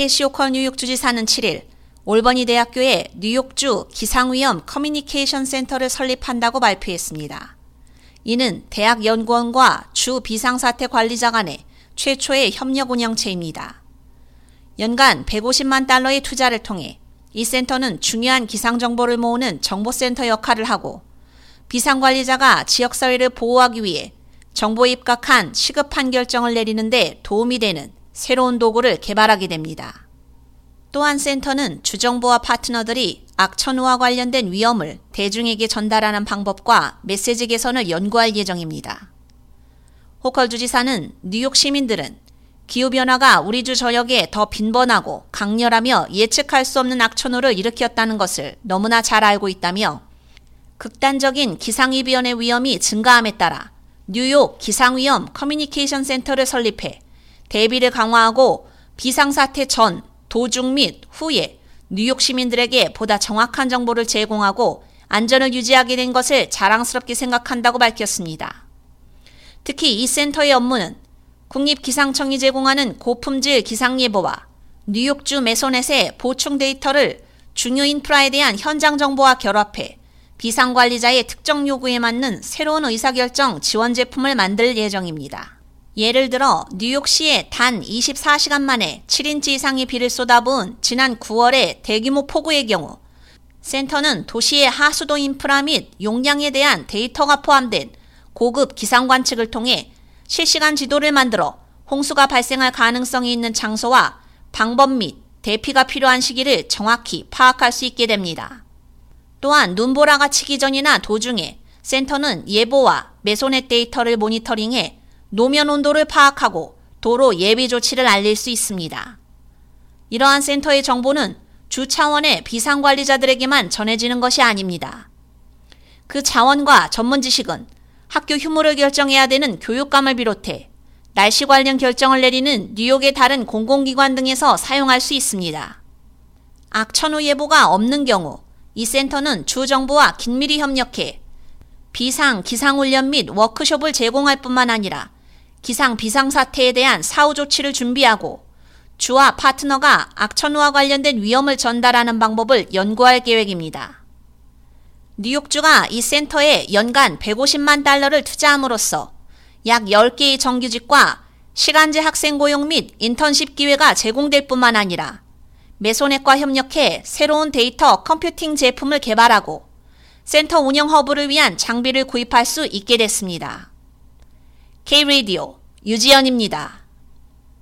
캐시 호컬 뉴욕 주지사는 7일 올버니 대학교에 뉴욕주 기상위험 커뮤니케이션 센터를 설립한다고 발표했습니다. 이는 대학 연구원과 주 비상사태 관리자 간의 최초의 협력 운영체입니다. 연간 150만 달러의 투자를 통해 이 센터는 중요한 기상 정보를 모으는 정보센터 역할을 하고 비상관리자가 지역사회를 보호하기 위해 정보에 입각한 시급한 결정을 내리는데 도움이 되는 새로운 도구를 개발하게 됩니다. 또한 센터는 주정부와 파트너들이 악천후와 관련된 위험을 대중에게 전달하는 방법과 메시지 개선을 연구할 예정입니다. 호컬 주지사는 뉴욕 시민들은 기후변화가 우리 주 전역에 더 빈번하고 강렬하며 예측할 수 없는 악천후를 일으켰다는 것을 너무나 잘 알고 있다며 극단적인 기상이변의 위험이 증가함에 따라 뉴욕 기상위험 커뮤니케이션 센터를 설립해 대비를 강화하고 비상사태 전, 도중 및 후에 뉴욕 시민들에게 보다 정확한 정보를 제공하고 안전을 유지하게 된 것을 자랑스럽게 생각한다고 밝혔습니다. 특히 이 센터의 업무는 국립기상청이 제공하는 고품질 기상예보와 뉴욕주 메소넷의 보충 데이터를 중요 인프라에 대한 현장 정보와 결합해 비상관리자의 특정 요구에 맞는 새로운 의사결정 지원 제품을 만들 예정입니다. 예를 들어 뉴욕시에 단 24시간 만에 7인치 이상의 비를 쏟아부은 지난 9월의 대규모 폭우의 경우 센터는 도시의 하수도 인프라 및 용량에 대한 데이터가 포함된 고급 기상 관측을 통해 실시간 지도를 만들어 홍수가 발생할 가능성이 있는 장소와 방법 및 대피가 필요한 시기를 정확히 파악할 수 있게 됩니다. 또한 눈보라가 치기 전이나 도중에 센터는 예보와 Mesonet 데이터를 모니터링해 노면 온도를 파악하고 도로 예비 조치를 알릴 수 있습니다. 이러한 센터의 정보는 주 차원의 비상관리자들에게만 전해지는 것이 아닙니다. 그 자원과 전문 지식은 학교 휴무를 결정해야 되는 교육감을 비롯해 날씨 관련 결정을 내리는 뉴욕의 다른 공공기관 등에서 사용할 수 있습니다. 악천후 예보가 없는 경우 이 센터는 주 정부와 긴밀히 협력해 비상 기상훈련 및 워크숍을 제공할 뿐만 아니라 기상 비상 사태에 대한 사후 조치를 준비하고 주와 파트너가 악천후와 관련된 위험을 전달하는 방법을 연구할 계획입니다. 뉴욕주가 이 센터에 연간 150만 달러를 투자함으로써 약 10개의 정규직과 시간제 학생 고용 및 인턴십 기회가 제공될 뿐만 아니라 Mesonet과 협력해 새로운 데이터 컴퓨팅 제품을 개발하고 센터 운영 허브를 위한 장비를 구입할 수 있게 됐습니다. K-Radio 유지연입니다.